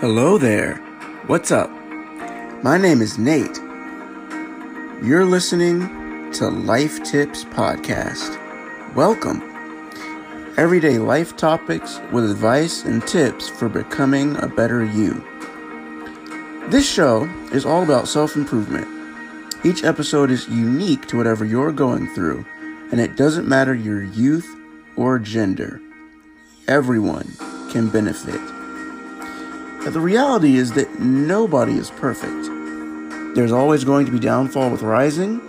Hello there. What's up? My name is Nate. You're listening to Life Tips Podcast. Welcome. Everyday life topics with advice and tips for becoming a better you. This show is all about self improvement. Each episode is unique to whatever you're going through, and it doesn't matter your youth or gender. Everyone can benefit. But the reality is that nobody is perfect. There's always going to be downfall with rising,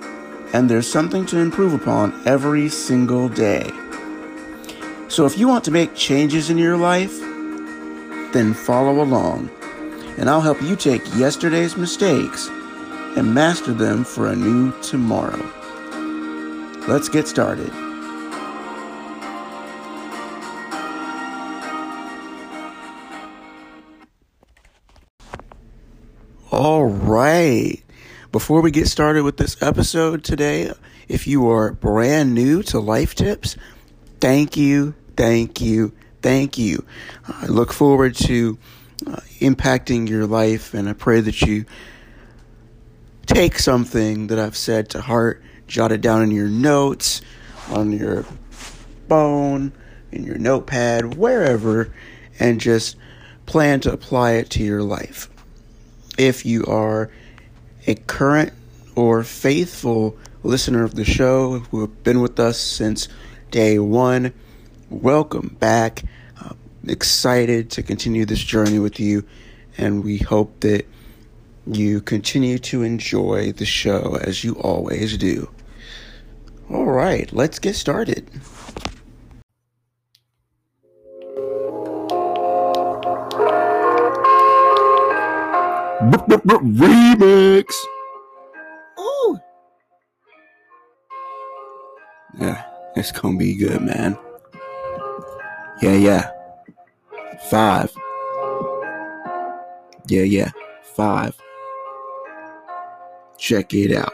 and there's something to improve upon every single day. So if you want to make changes in your life, then follow along, and I'll help you take yesterday's mistakes and master them for a new tomorrow. Let's get started. Right. Before we get started with this episode today, if you are brand new to Life Tips, thank you, thank you, thank you. I look forward to uh, impacting your life, and I pray that you take something that I've said to heart, jot it down in your notes, on your phone, in your notepad, wherever, and just plan to apply it to your life if you are a current or faithful listener of the show who have been with us since day one, welcome back. Excited to continue this journey with you, and we hope that you continue to enjoy the show as you always do. All right, let's get started. Remix. Ooh. Yeah, it's gonna be good, man. Yeah, yeah. Five. Yeah, yeah. Five. Check it out.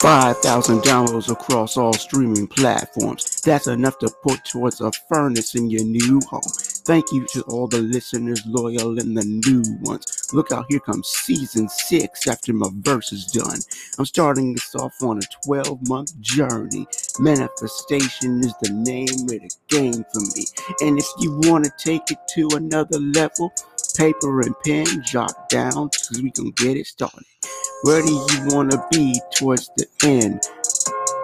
5,000 downloads across all streaming platforms. That's enough to put towards a furnace in your new home. Thank you to all the listeners, loyal and the new ones. Look out, here comes season six after my verse is done. I'm starting this off on a 12 month journey. Manifestation is the name of the game for me. And if you want to take it to another level, paper and pen, jot down, because we can get it started. Where do you want to be towards the end?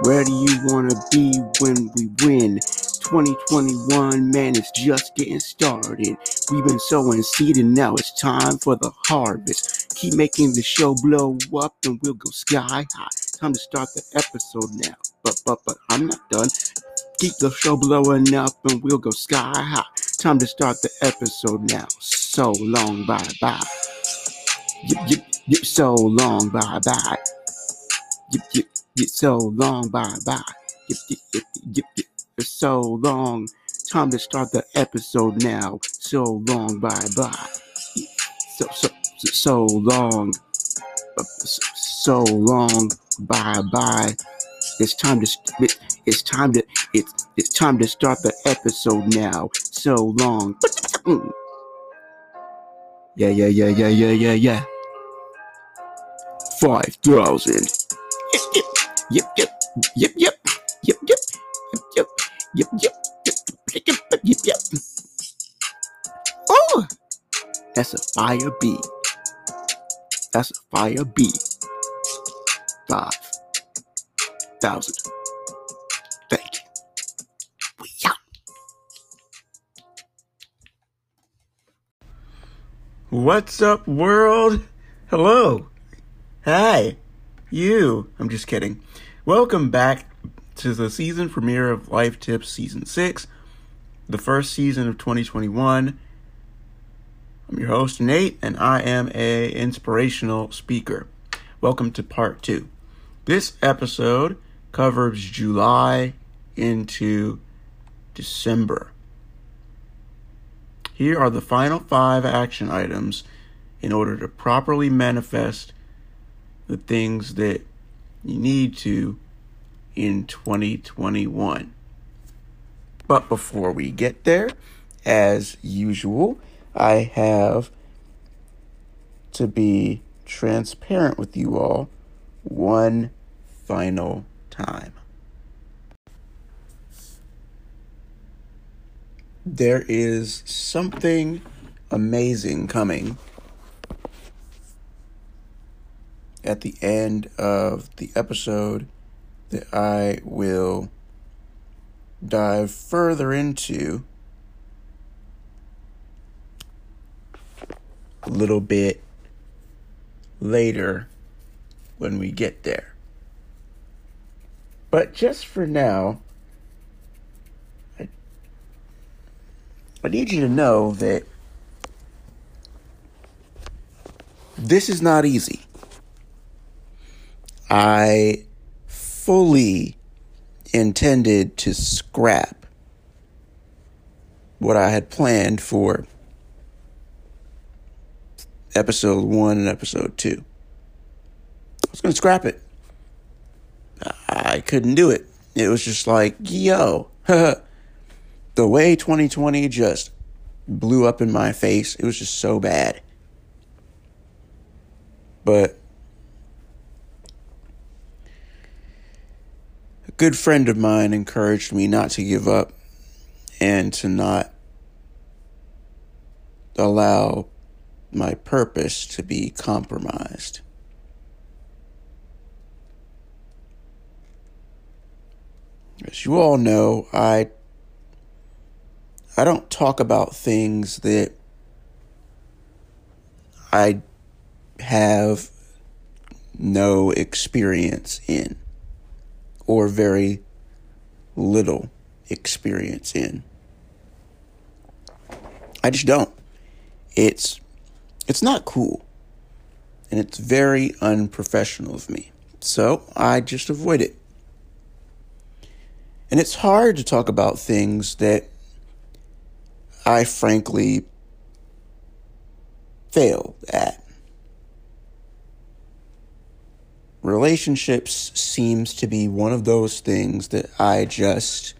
Where do you want to be when we win? 2021, man, it's just getting started. We've been sowing seed and now it's time for the harvest. Keep making the show blow up and we'll go sky high. Time to start the episode now. But, but, but, I'm not done. Keep the show blowing up and we'll go sky high. Time to start the episode now. So long, bye bye. Yep, yep, yep, so long, bye bye. Yep, yep, yep, so long, bye bye. Yep, yep, yep, yep, yep so long. Time to start the episode now. So long, bye bye. So so so long. So long, bye bye. It's time to it's time to it's it's time to start the episode now. So long. Yeah yeah yeah yeah yeah yeah yeah. Five thousand. Yep yep yep yep yep yep yep yep yep yep yep yep yep yep yep. Oh, that's a fire beat. That's a fire beat. Five thousand. Thank you. We out. What's up, world? Hello. Hi. You. I'm just kidding. Welcome back to the season premiere of Life Tips Season 6, the first season of 2021. I'm your host, Nate, and I am a inspirational speaker. Welcome to part two. This episode covers July into December. Here are the final five action items in order to properly manifest the things that you need to in 2021. But before we get there, as usual, I have to be transparent with you all one final time. There is something amazing coming at the end of the episode that I will dive further into a little bit later when we get there. But just for now, I, I need you to know that this is not easy. I fully intended to scrap what I had planned for episode one and episode two. I was going to scrap it. I couldn't do it. It was just like, yo, the way 2020 just blew up in my face, it was just so bad. But good friend of mine encouraged me not to give up and to not allow my purpose to be compromised. As you all know, I I don't talk about things that I have no experience in or very little experience in. I just don't. It's it's not cool. And it's very unprofessional of me. So I just avoid it. And it's hard to talk about things that I frankly fail at. Relationships seems to be one of those things that I just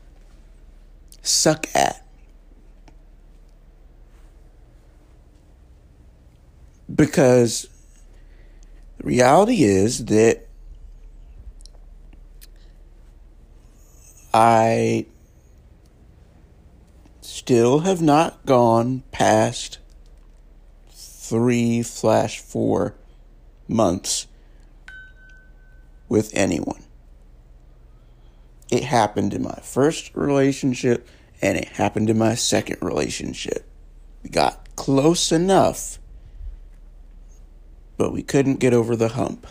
suck at. Because the reality is that I still have not gone past three slash four months with anyone. It happened in my first relationship and it happened in my second relationship. We got close enough but we couldn't get over the hump.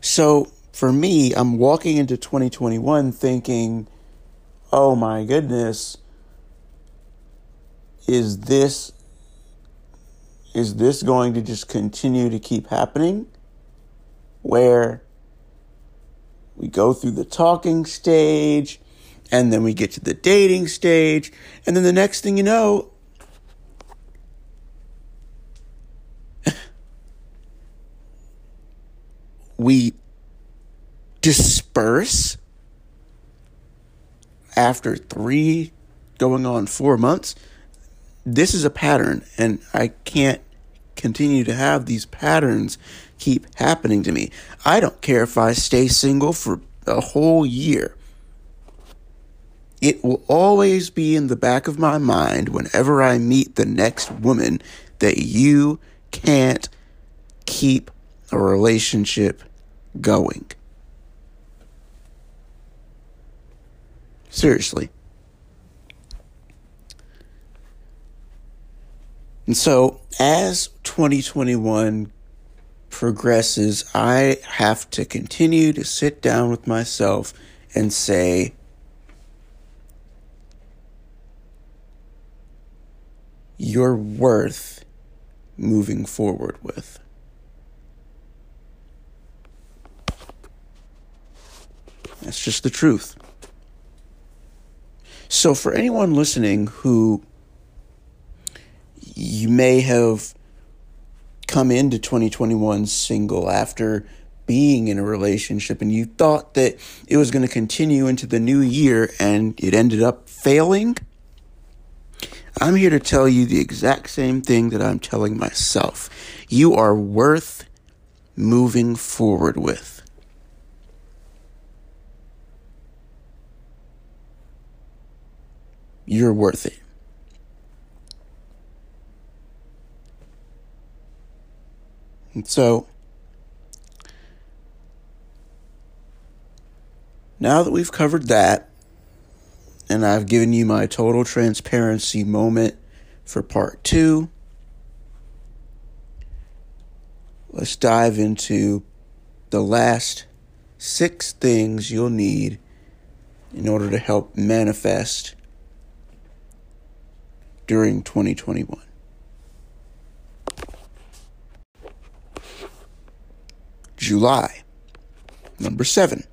So for me, I'm walking into 2021 thinking, oh my goodness, is this is this going to just continue to keep happening? Where we go through the talking stage and then we get to the dating stage and then the next thing you know we disperse after three going on four months, this is a pattern, and I can't continue to have these patterns keep happening to me. I don't care if I stay single for a whole year. It will always be in the back of my mind whenever I meet the next woman that you can't keep a relationship going. Seriously. And so, as 2021 progresses, I have to continue to sit down with myself and say, you're worth moving forward with. That's just the truth. So, for anyone listening who you may have come into 2021 single after being in a relationship and you thought that it was going to continue into the new year and it ended up failing, I'm here to tell you the exact same thing that I'm telling myself. You are worth moving forward with. You're worth it. And so, now that we've covered that, and I've given you my total transparency moment for part two, let's dive into the last six things you'll need in order to help manifest during 2021. July. Number seven.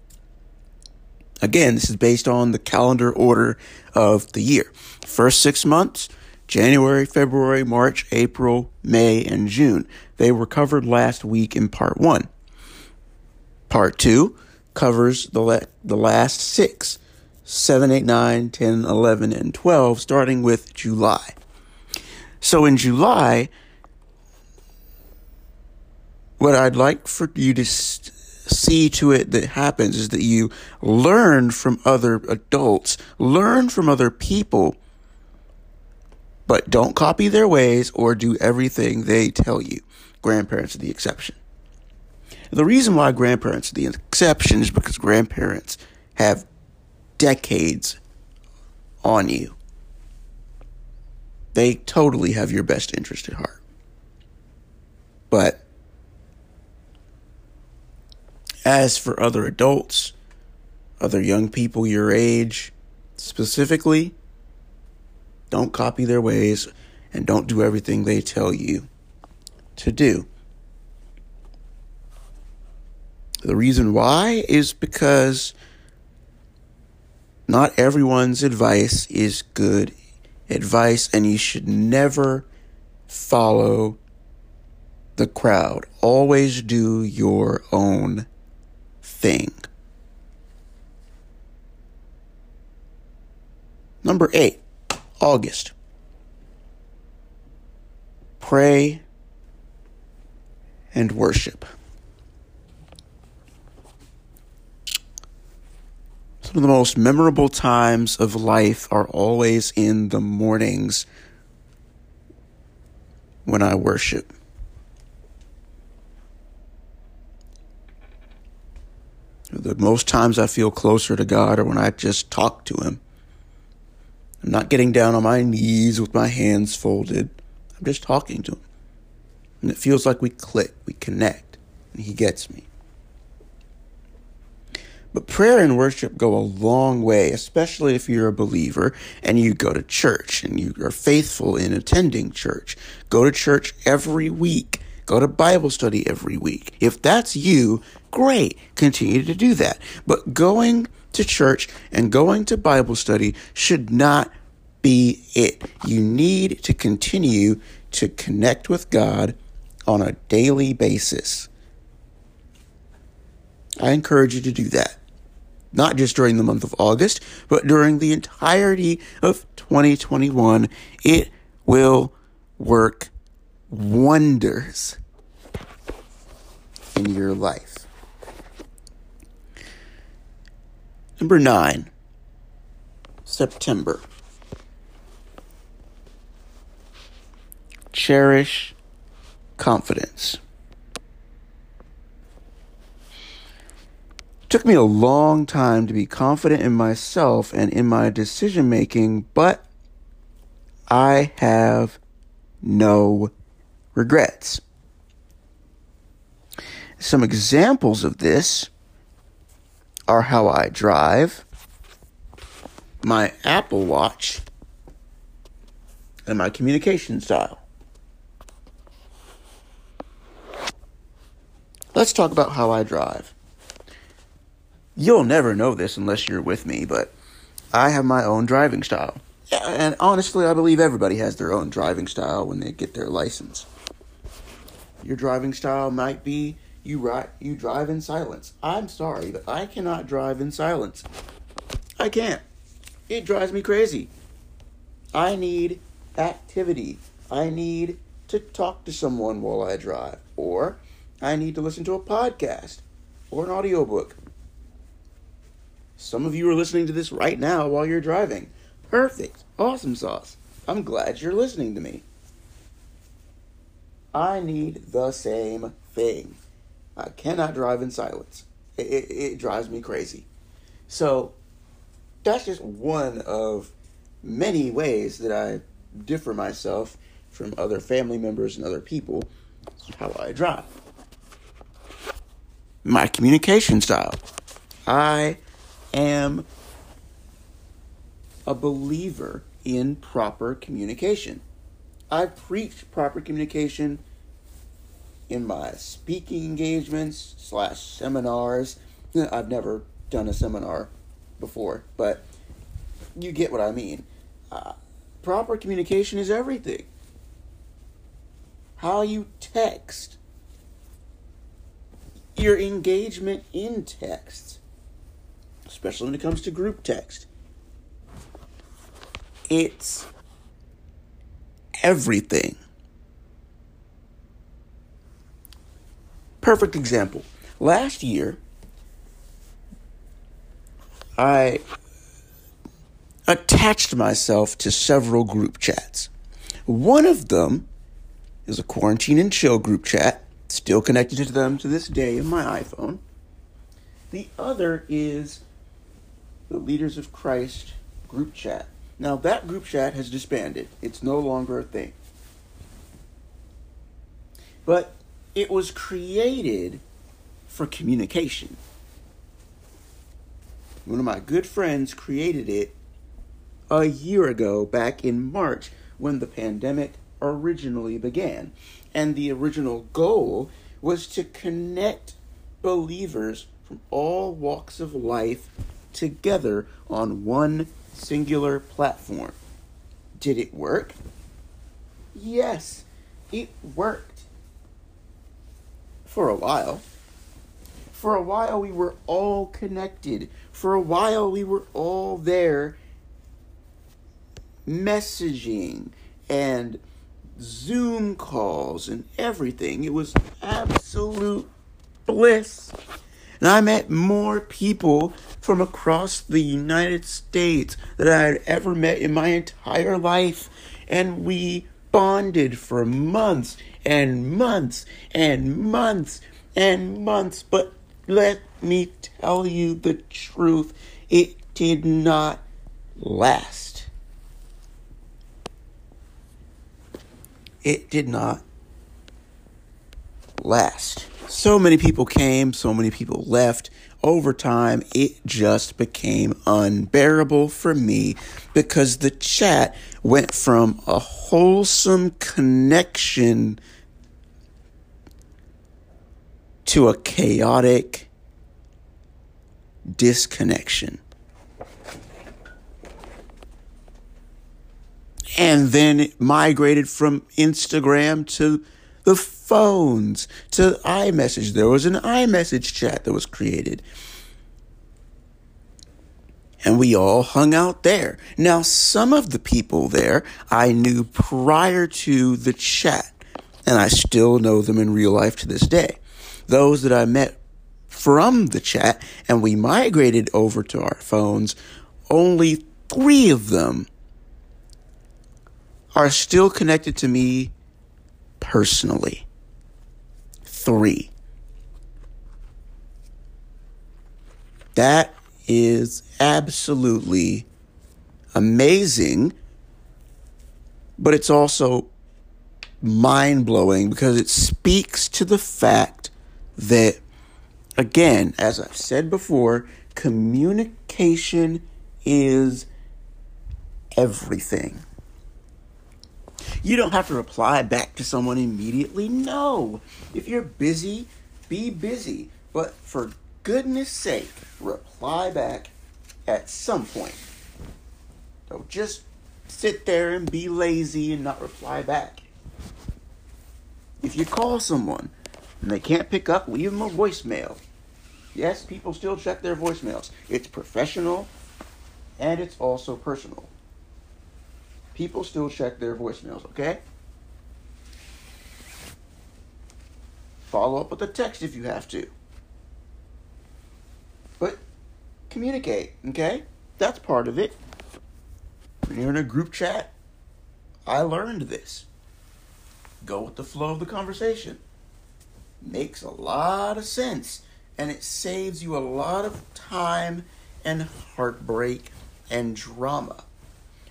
Again, this is based on the calendar order of the year. First six months, January, February, March, April, May, and June. They were covered last week in part one. Part two covers the, le- the last six 7, 8, 9, 10, 11, and 12, starting with July. So in July, what I'd like for you to see to it that happens is that you learn from other adults, learn from other people, but don't copy their ways or do everything they tell you. Grandparents are the exception. The reason why grandparents are the exception is because grandparents have decades on you. They totally have your best interest at heart. But as for other adults, other young people your age, specifically, don't copy their ways and don't do everything they tell you to do. The reason why is because not everyone's advice is good advice, and you should never follow the crowd. Always do your own thing. Number eight, August. Pray and worship. Some of the most memorable times of life are always in the mornings when I worship. The most times I feel closer to God are when I just talk to Him. I'm not getting down on my knees with my hands folded. I'm just talking to Him. And it feels like we click, we connect, and He gets me. But prayer and worship go a long way, especially if you're a believer and you go to church and you are faithful in attending church. Go to church every week. Go to Bible study every week. If that's you, great. Continue to do that. But going to church and going to Bible study should not be it. You need to continue to connect with God on a daily basis. I encourage you to do that. Not just during the month of August, but during the entirety of 2021. It will work wonders in your life. Number nine, September. Cherish confidence. It took me a long time to be confident in myself and in my decision making, but I have no regrets. Some examples of this are how I drive, my Apple Watch, and my communication style. Let's talk about how I drive. You'll never know this unless you're with me, but I have my own driving style. And honestly, I believe everybody has their own driving style when they get their license. Your driving style might be you ride, you drive in silence. I'm sorry, but I cannot drive in silence. I can't. It drives me crazy. I need activity. I need to talk to someone while I drive, or I need to listen to a podcast or an audiobook. Some of you are listening to this right now while you're driving. Perfect. Awesome sauce. I'm glad you're listening to me. I need the same thing. I cannot drive in silence. It, it, it drives me crazy. So that's just one of many ways that I differ myself from other family members and other people how I drive. My communication style. I am a believer in proper communication. I preach proper communication in my speaking engagements slash seminars. I've never done a seminar before, but you get what I mean. Uh, proper communication is everything. How you text, your engagement in text, especially when it comes to group text. It's everything. Perfect example. Last year, I attached myself to several group chats. One of them is a quarantine and chill group chat, still connected to them to this day in my iPhone. The other is the Leaders of Christ group chat. Now, that group chat has disbanded, it's no longer a thing. But it was created for communication. One of my good friends created it a year ago, back in March, when the pandemic originally began. And the original goal was to connect believers from all walks of life together on one singular platform. Did it work? Yes, it worked. For a while. For a while, we were all connected. For a while, we were all there messaging and Zoom calls and everything. It was absolute bliss. And I met more people from across the United States that I had ever met in my entire life. And we bonded for months and months and months and months. But let me tell you the truth it did not last. It did not last. So many people came, so many people left. Over time, it just became unbearable for me because the chat went from a wholesome connection to a chaotic disconnection. And then it migrated from Instagram to the phones to iMessage. There was an iMessage chat that was created. And we all hung out there. Now, some of the people there I knew prior to the chat, and I still know them in real life to this day. Those that I met from the chat and we migrated over to our phones, only three of them are still connected to me personally. Three. That is absolutely amazing, but it's also mind blowing because it speaks to the fact that, again, as I've said before, communication is everything. You don't have to reply back to someone immediately. No. If you're busy, be busy. But for goodness sake, reply back at some point. Don't just sit there and be lazy and not reply back. If you call someone and they can't pick up, leave them a voicemail. Yes, people still check their voicemails. It's professional and it's also personal. People still check their voicemails, okay? Follow up with a text if you have to. But communicate, okay? That's part of it. When you're in a group chat, I learned this. Go with the flow of the conversation. Makes a lot of sense and it saves you a lot of time and heartbreak and drama.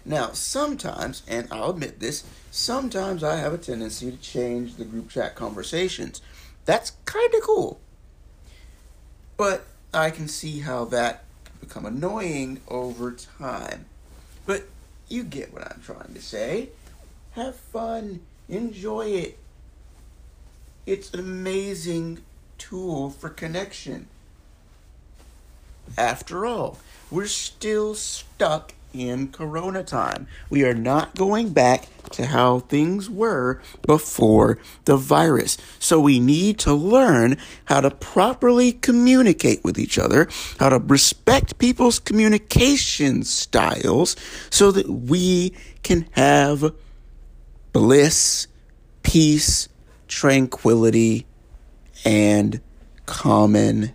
Now, sometimes, and I'll admit this, sometimes I have a tendency to change the group chat conversations. That's kind of cool. But I can see how that become annoying over time. But you get what I'm trying to say. Have fun, enjoy it. It's an amazing tool for connection. After all, we're still stuck in Corona time. We are not going back to how things were before the virus. So we need to learn how to properly communicate with each other, how to respect people's communication styles so that we can have bliss, peace, tranquility, and common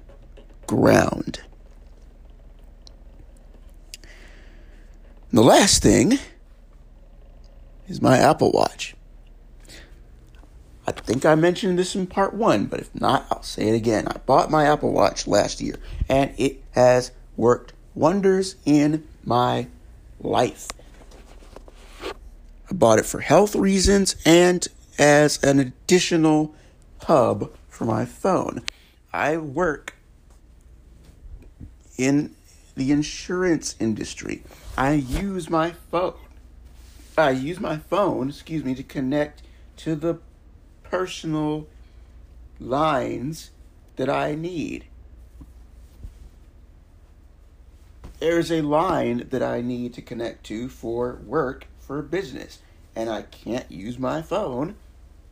ground. The last thing is my Apple Watch. I think I mentioned this in part one, but if not, I'll say it again. I bought my Apple Watch last year, and it has worked wonders in my life. I bought it for health reasons and as an additional hub for my phone. I work in the insurance industry. I use my phone. I use my phone, excuse me, to connect to the personal lines that I need. There's a line that I need to connect to for work, for business, and I can't use my phone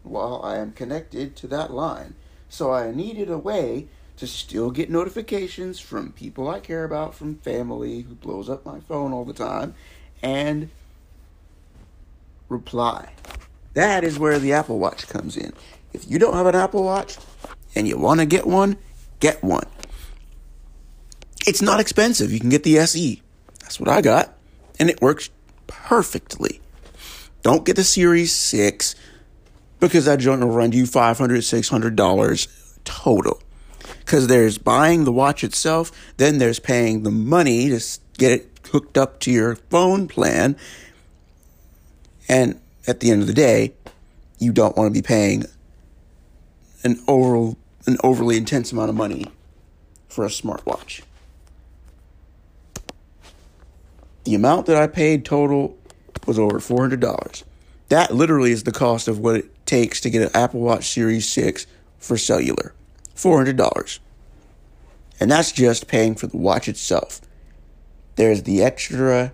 while I am connected to that line. So I needed a way to still get notifications from people I care about, from family who blows up my phone all the time, and reply. That is where the Apple Watch comes in. If you don't have an Apple Watch and you want to get one, get one. It's not expensive. You can get the SE. That's what I got. And it works perfectly. Don't get the Series 6 because that joint will run you $500, $600 total. Because there's buying the watch itself, then there's paying the money to get it hooked up to your phone plan. And at the end of the day, you don't want to be paying an over an overly intense amount of money for a smartwatch. The amount that I paid total was over $400. That literally is the cost of what it takes to get an Apple Watch Series 6 for cellular $400. And that's just paying for the watch itself. There's the extra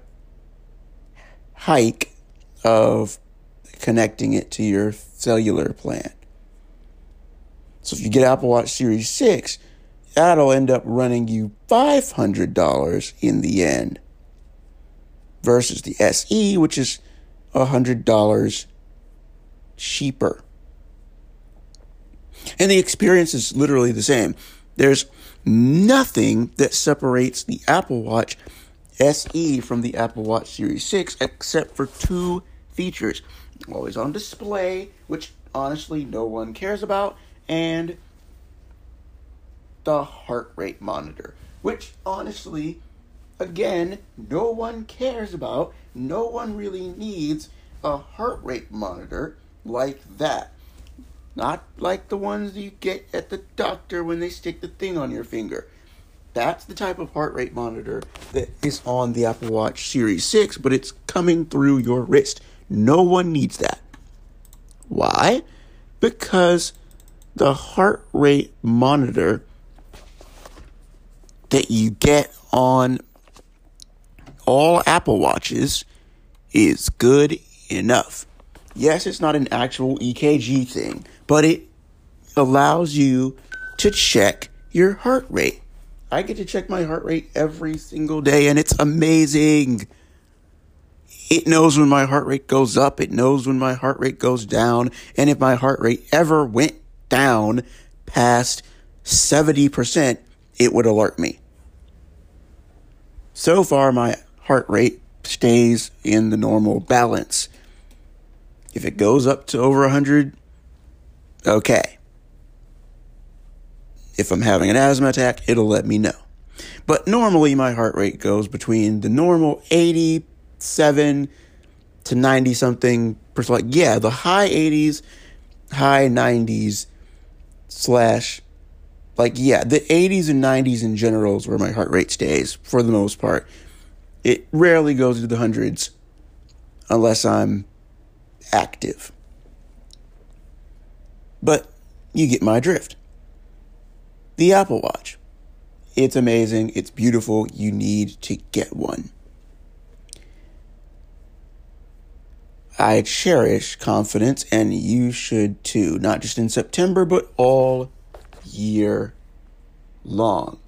hike of connecting it to your cellular plan. So if you get Apple Watch Series 6, that'll end up running you $500 in the end versus the SE, which is $100 cheaper. And the experience is literally the same. There's nothing that separates the Apple Watch SE from the Apple Watch Series 6 except for two features always on display, which honestly no one cares about, and the heart rate monitor, which honestly, again, no one cares about. No one really needs a heart rate monitor like that. Not like the ones you get at the doctor when they stick the thing on your finger. That's the type of heart rate monitor that is on the Apple Watch Series 6, but it's coming through your wrist. No one needs that. Why? Because the heart rate monitor that you get on all Apple Watches is good enough. Yes, it's not an actual EKG thing, but it allows you to check your heart rate. I get to check my heart rate every single day, and it's amazing. It knows when my heart rate goes up. It knows when my heart rate goes down. And if my heart rate ever went down past 70%, it would alert me. So far, my heart rate stays in the normal balance. If it goes up to over 100, okay. If I'm having an asthma attack, it'll let me know. But normally my heart rate goes between the normal 87 to 90 something percent. Like, yeah, the high 80s, high 90s slash, like, yeah, the 80s and 90s in general is where my heart rate stays for the most part. It rarely goes to the hundreds unless I'm active. But you get my drift. The Apple Watch. It's amazing. It's beautiful. You need to get one. I cherish confidence, and you should too, not just in September, but all year long.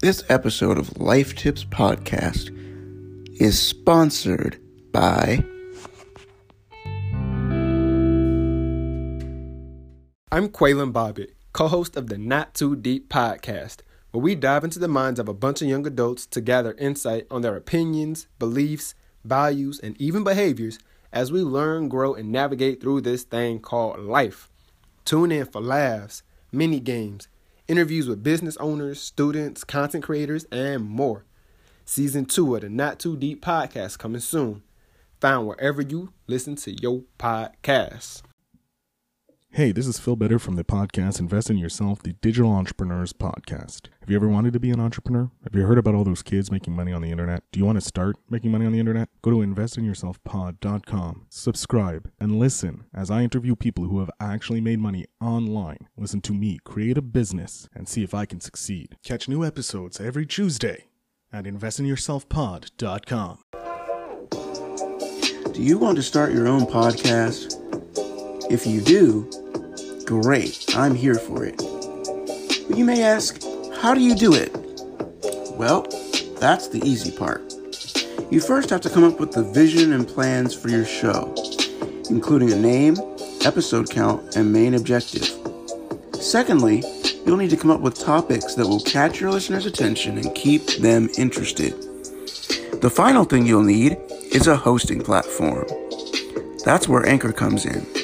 This episode of Life Tips Podcast is sponsored by. I'm Quaylen Bobbitt, co host of the Not Too Deep podcast, where we dive into the minds of a bunch of young adults to gather insight on their opinions, beliefs, values, and even behaviors as we learn, grow, and navigate through this thing called life. Tune in for laughs, mini games, interviews with business owners, students, content creators, and more. Season 2 of the Not Too Deep podcast coming soon. Found wherever you listen to your podcast. Hey, this is Phil Better from the podcast Invest in Yourself, the Digital Entrepreneurs Podcast. Have you ever wanted to be an entrepreneur? Have you heard about all those kids making money on the internet? Do you want to start making money on the internet? Go to investinyourselfpod.com, subscribe, and listen as I interview people who have actually made money online. Listen to me create a business and see if I can succeed. Catch new episodes every Tuesday at investinyourselfpod.com. Do you want to start your own podcast? If you do, great, I'm here for it. But you may ask, how do you do it? Well, that's the easy part. You first have to come up with the vision and plans for your show, including a name, episode count, and main objective. Secondly, you'll need to come up with topics that will catch your listeners' attention and keep them interested. The final thing you'll need is a hosting platform. That's where Anchor comes in.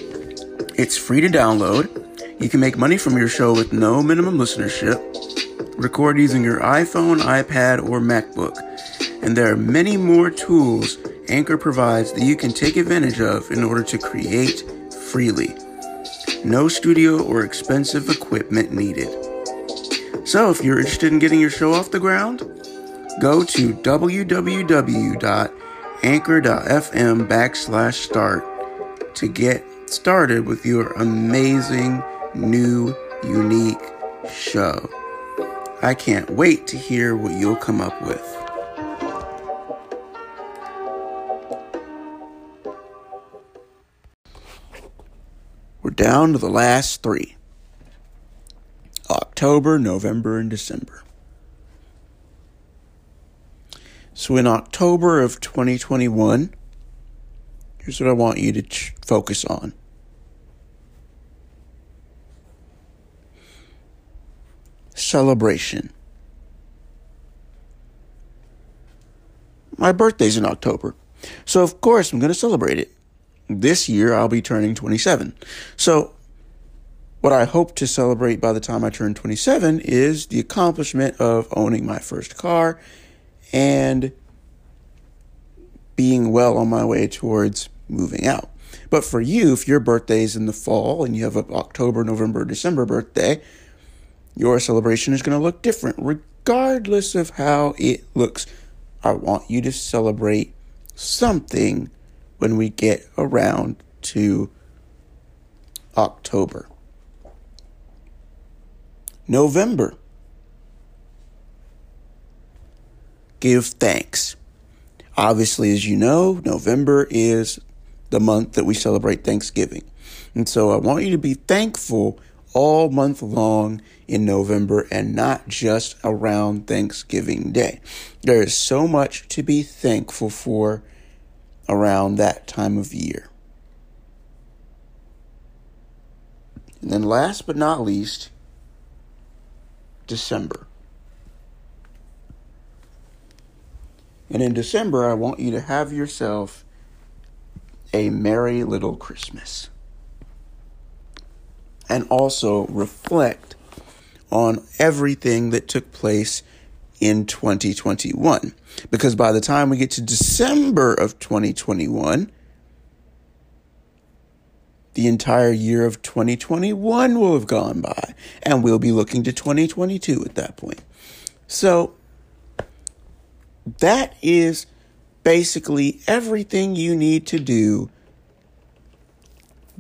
It's free to download. You can make money from your show with no minimum listenership. Record using your iPhone, iPad, or MacBook. And there are many more tools Anchor provides that you can take advantage of in order to create freely. No studio or expensive equipment needed. So, if you're interested in getting your show off the ground, go to www.anchor.fm backslash start to get started with your amazing, new, unique show. I can't wait to hear what you'll come up with. We're down to the last three October, November, and December. So in October of 2021, here's what I want you to focus on. Celebration. My birthday's in October, so of course I'm going to celebrate it this year I'll be turning 27. So, what I hope to celebrate by the time I turn 27 is the accomplishment of owning my first car and being well on my way towards moving out. But for you, if your birthday is in the fall and you have an October, November, December birthday, your celebration is going to look different, regardless of how it looks. I want you to celebrate something when we get around to October. November. Give thanks. Obviously, as you know, November is the month that we celebrate Thanksgiving. And so I want you to be thankful all month long in November and not just around Thanksgiving Day. There is so much to be thankful for around that time of year. And then last but not least, December. And in December, I want you to have yourself a merry little Christmas. And also reflect on everything that took place in 2021. Because by the time we get to December of 2021, the entire year of 2021 will have gone by, and we'll be looking to 2022 at that point. So, that is basically everything you need to do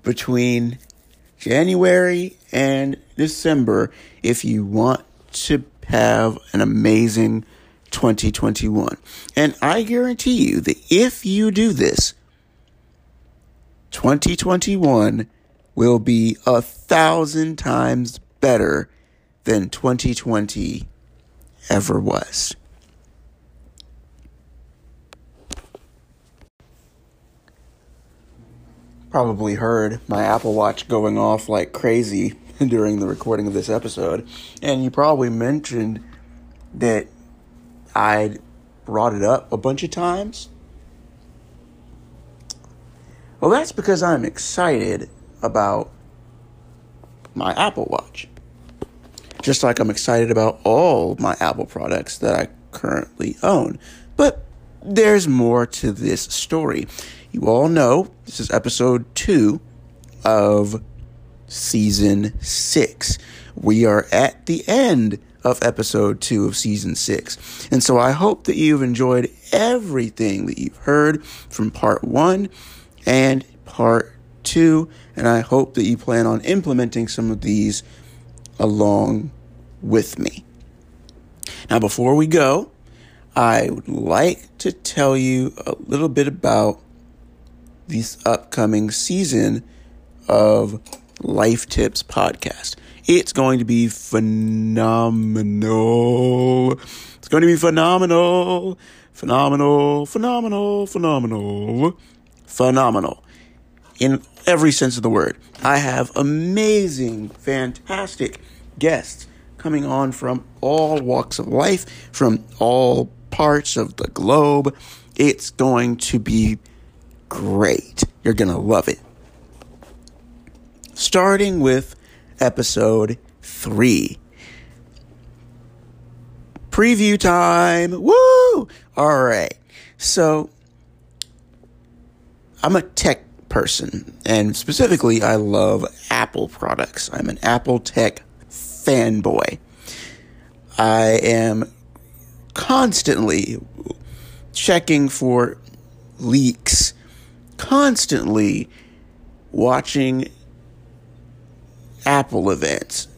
between January and December if you want to have an amazing 2021. And I guarantee you that if you do this, 2021 will be a thousand times better than 2020 ever was. Probably heard my Apple Watch going off like crazy during the recording of this episode, and you probably mentioned that I'd brought it up a bunch of times well, that's because I'm excited about my Apple Watch. Just like I'm excited about all my Apple products that I currently own. But there's more to this story. You all know this is episode two of season six. We are at the end of episode two of season six. And so I hope that you've enjoyed everything that you've heard from part one and part two. And I hope that you plan on implementing some of these along with me. Now, before we go, I would like to tell you a little bit about this upcoming season of Life Tips podcast. It's going to be phenomenal. It's going to be phenomenal, phenomenal, phenomenal, phenomenal phenomenal in every sense of the word. I have amazing, fantastic guests coming on from all walks of life, from all parts of the globe. It's going to be great. You're going to love it. Starting with episode three. Preview time. Woo! All right. So, I'm a tech person, and specifically, I love Apple products. I'm an Apple tech fanboy. I am constantly checking for leaks, constantly watching Apple events,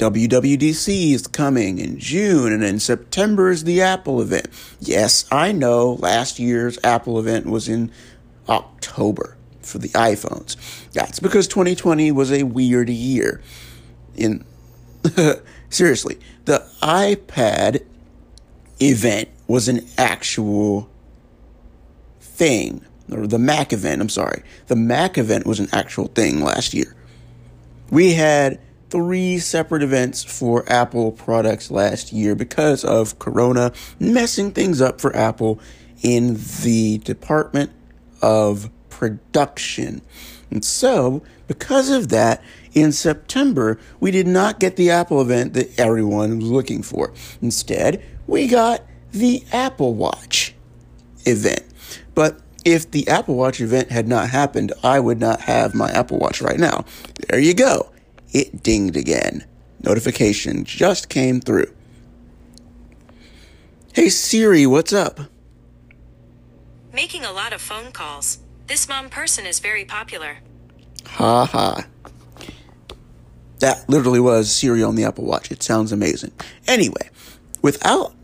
WWDC is coming in June, and in September is the Apple event. Yes, I know last year's Apple event was in October for the iPhones. That's because 2020 was a weird year. In seriously, the iPad event was an actual thing. Or the Mac event, I'm sorry. The Mac event was an actual thing last year. We had three separate events for Apple products last year because of Corona messing things up for Apple in the department of production. And so, because of that, in September, we did not get the Apple event that everyone was looking for. Instead, we got the Apple Watch event. But if the Apple Watch event had not happened, I would not have my Apple Watch right now. There you go it dinged again. Notification just came through. Hey Siri, what's up? Making a lot of phone calls. This mom person is very popular. Ha ha. That literally was Siri on the Apple Watch. It sounds amazing. Anyway, without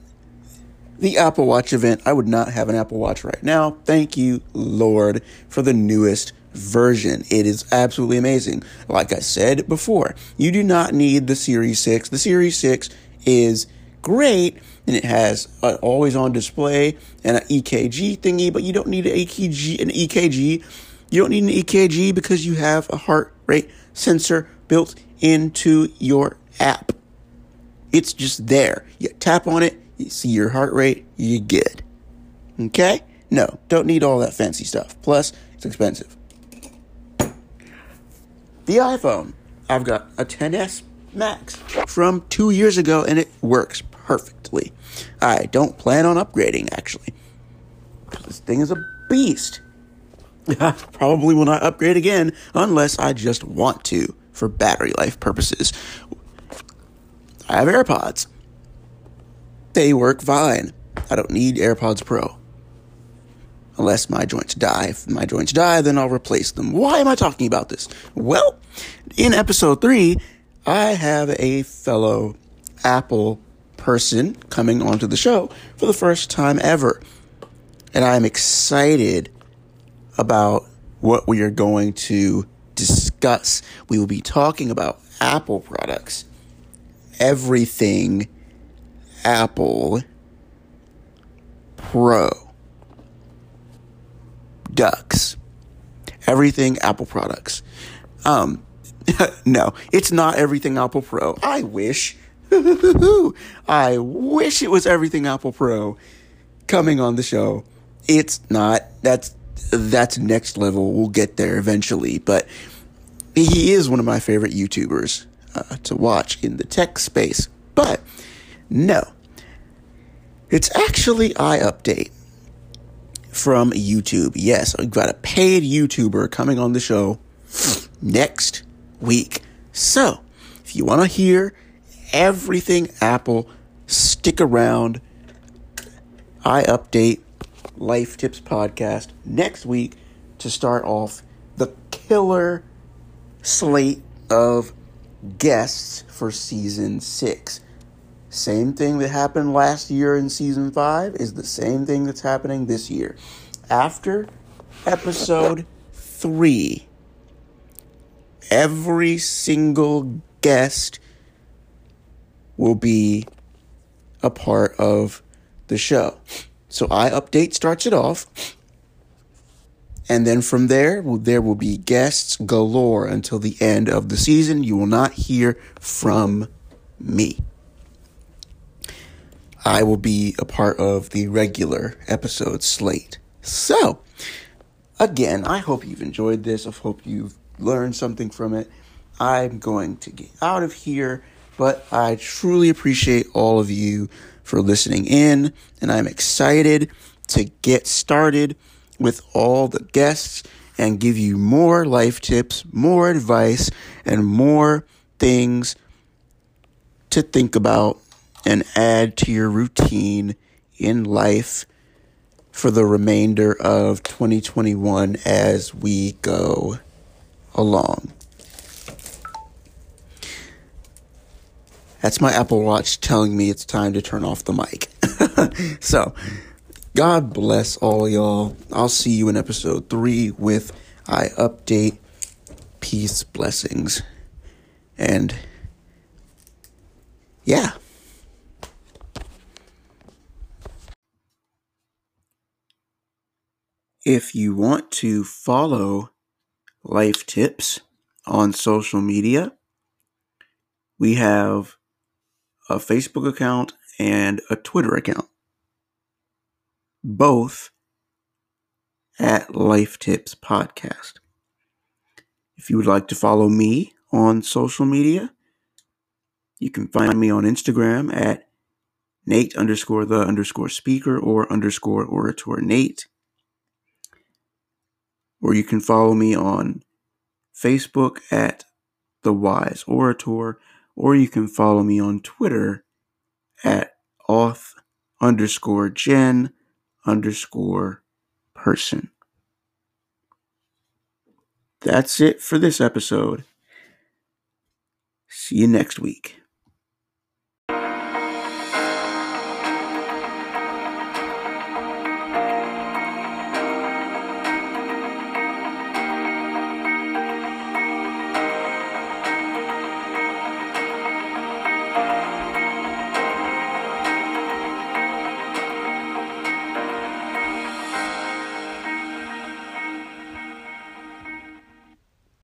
the Apple Watch event, I would not have an Apple Watch right now. Thank you, Lord, for the newest version. It is absolutely amazing. Like I said before, you do not need the Series 6. The Series 6 is great and it has an always on display and an EKG thingy, but you don't need an EKG, an EKG. You don't need an EKG because you have a heart rate sensor built into your app. It's just there. You tap on it, you see your heart rate, you're good. Okay? No, don't need all that fancy stuff. Plus, it's expensive. The iPhone. I've got a 10s Max from two years ago and it works perfectly. I don't plan on upgrading actually. This thing is a beast. I probably will not upgrade again unless I just want to for battery life purposes. I have AirPods. They work fine. I don't need AirPods Pro. Unless my joints die. If my joints die, then I'll replace them. Why am I talking about this? Well, in episode 3, I have a fellow Apple person coming onto the show for the first time ever. And I'm excited about what we are going to discuss. We will be talking about Apple products, everything Apple Pro, Ducks, everything Apple products. Um, no, it's not everything Apple Pro. I wish. I wish it was everything Apple Pro coming on the show. It's not. That's that's next level. We'll get there eventually, but he is one of my favorite YouTubers uh, to watch in the tech space. But no, it's actually iUpdate from YouTube. Yes, I've got a paid YouTuber coming on the show next week. So, if you want to hear everything Apple, stick around. iUpdate Life Tips podcast next week to start off the killer slate of guests for season six. Same thing that happened last year in season five is the same thing that's happening this year. After episode three, every single guest will be a part of the show. So iUpdate starts it off. And then from there, there will be guests galore until the end of the season. You will not hear from me. I will be a part of the regular episode slate. So, again, I hope you've enjoyed this. I hope you've learned something from it. I'm going to get out of here, but I truly appreciate all of you for listening in, and I'm excited to get started with all the guests and give you more life tips, more advice, and more things to think about and add to your routine in life for the remainder of 2021 as we go along. That's my Apple Watch telling me it's time to turn off the mic. so, God bless all y'all. I'll see you in episode three with iUpdate. Peace, blessings, and yeah. If you want to follow Life Tips on social media, we have a Facebook account and a Twitter account both at Life Tips Podcast. If you would like to follow me on social media, you can find me on Instagram at Nate underscore the underscore speaker or underscore orator Nate. Or you can follow me on Facebook at The Wise Orator, or you can follow me on Twitter at auth underscore Jen underscore person. That's it for this episode. See you next week.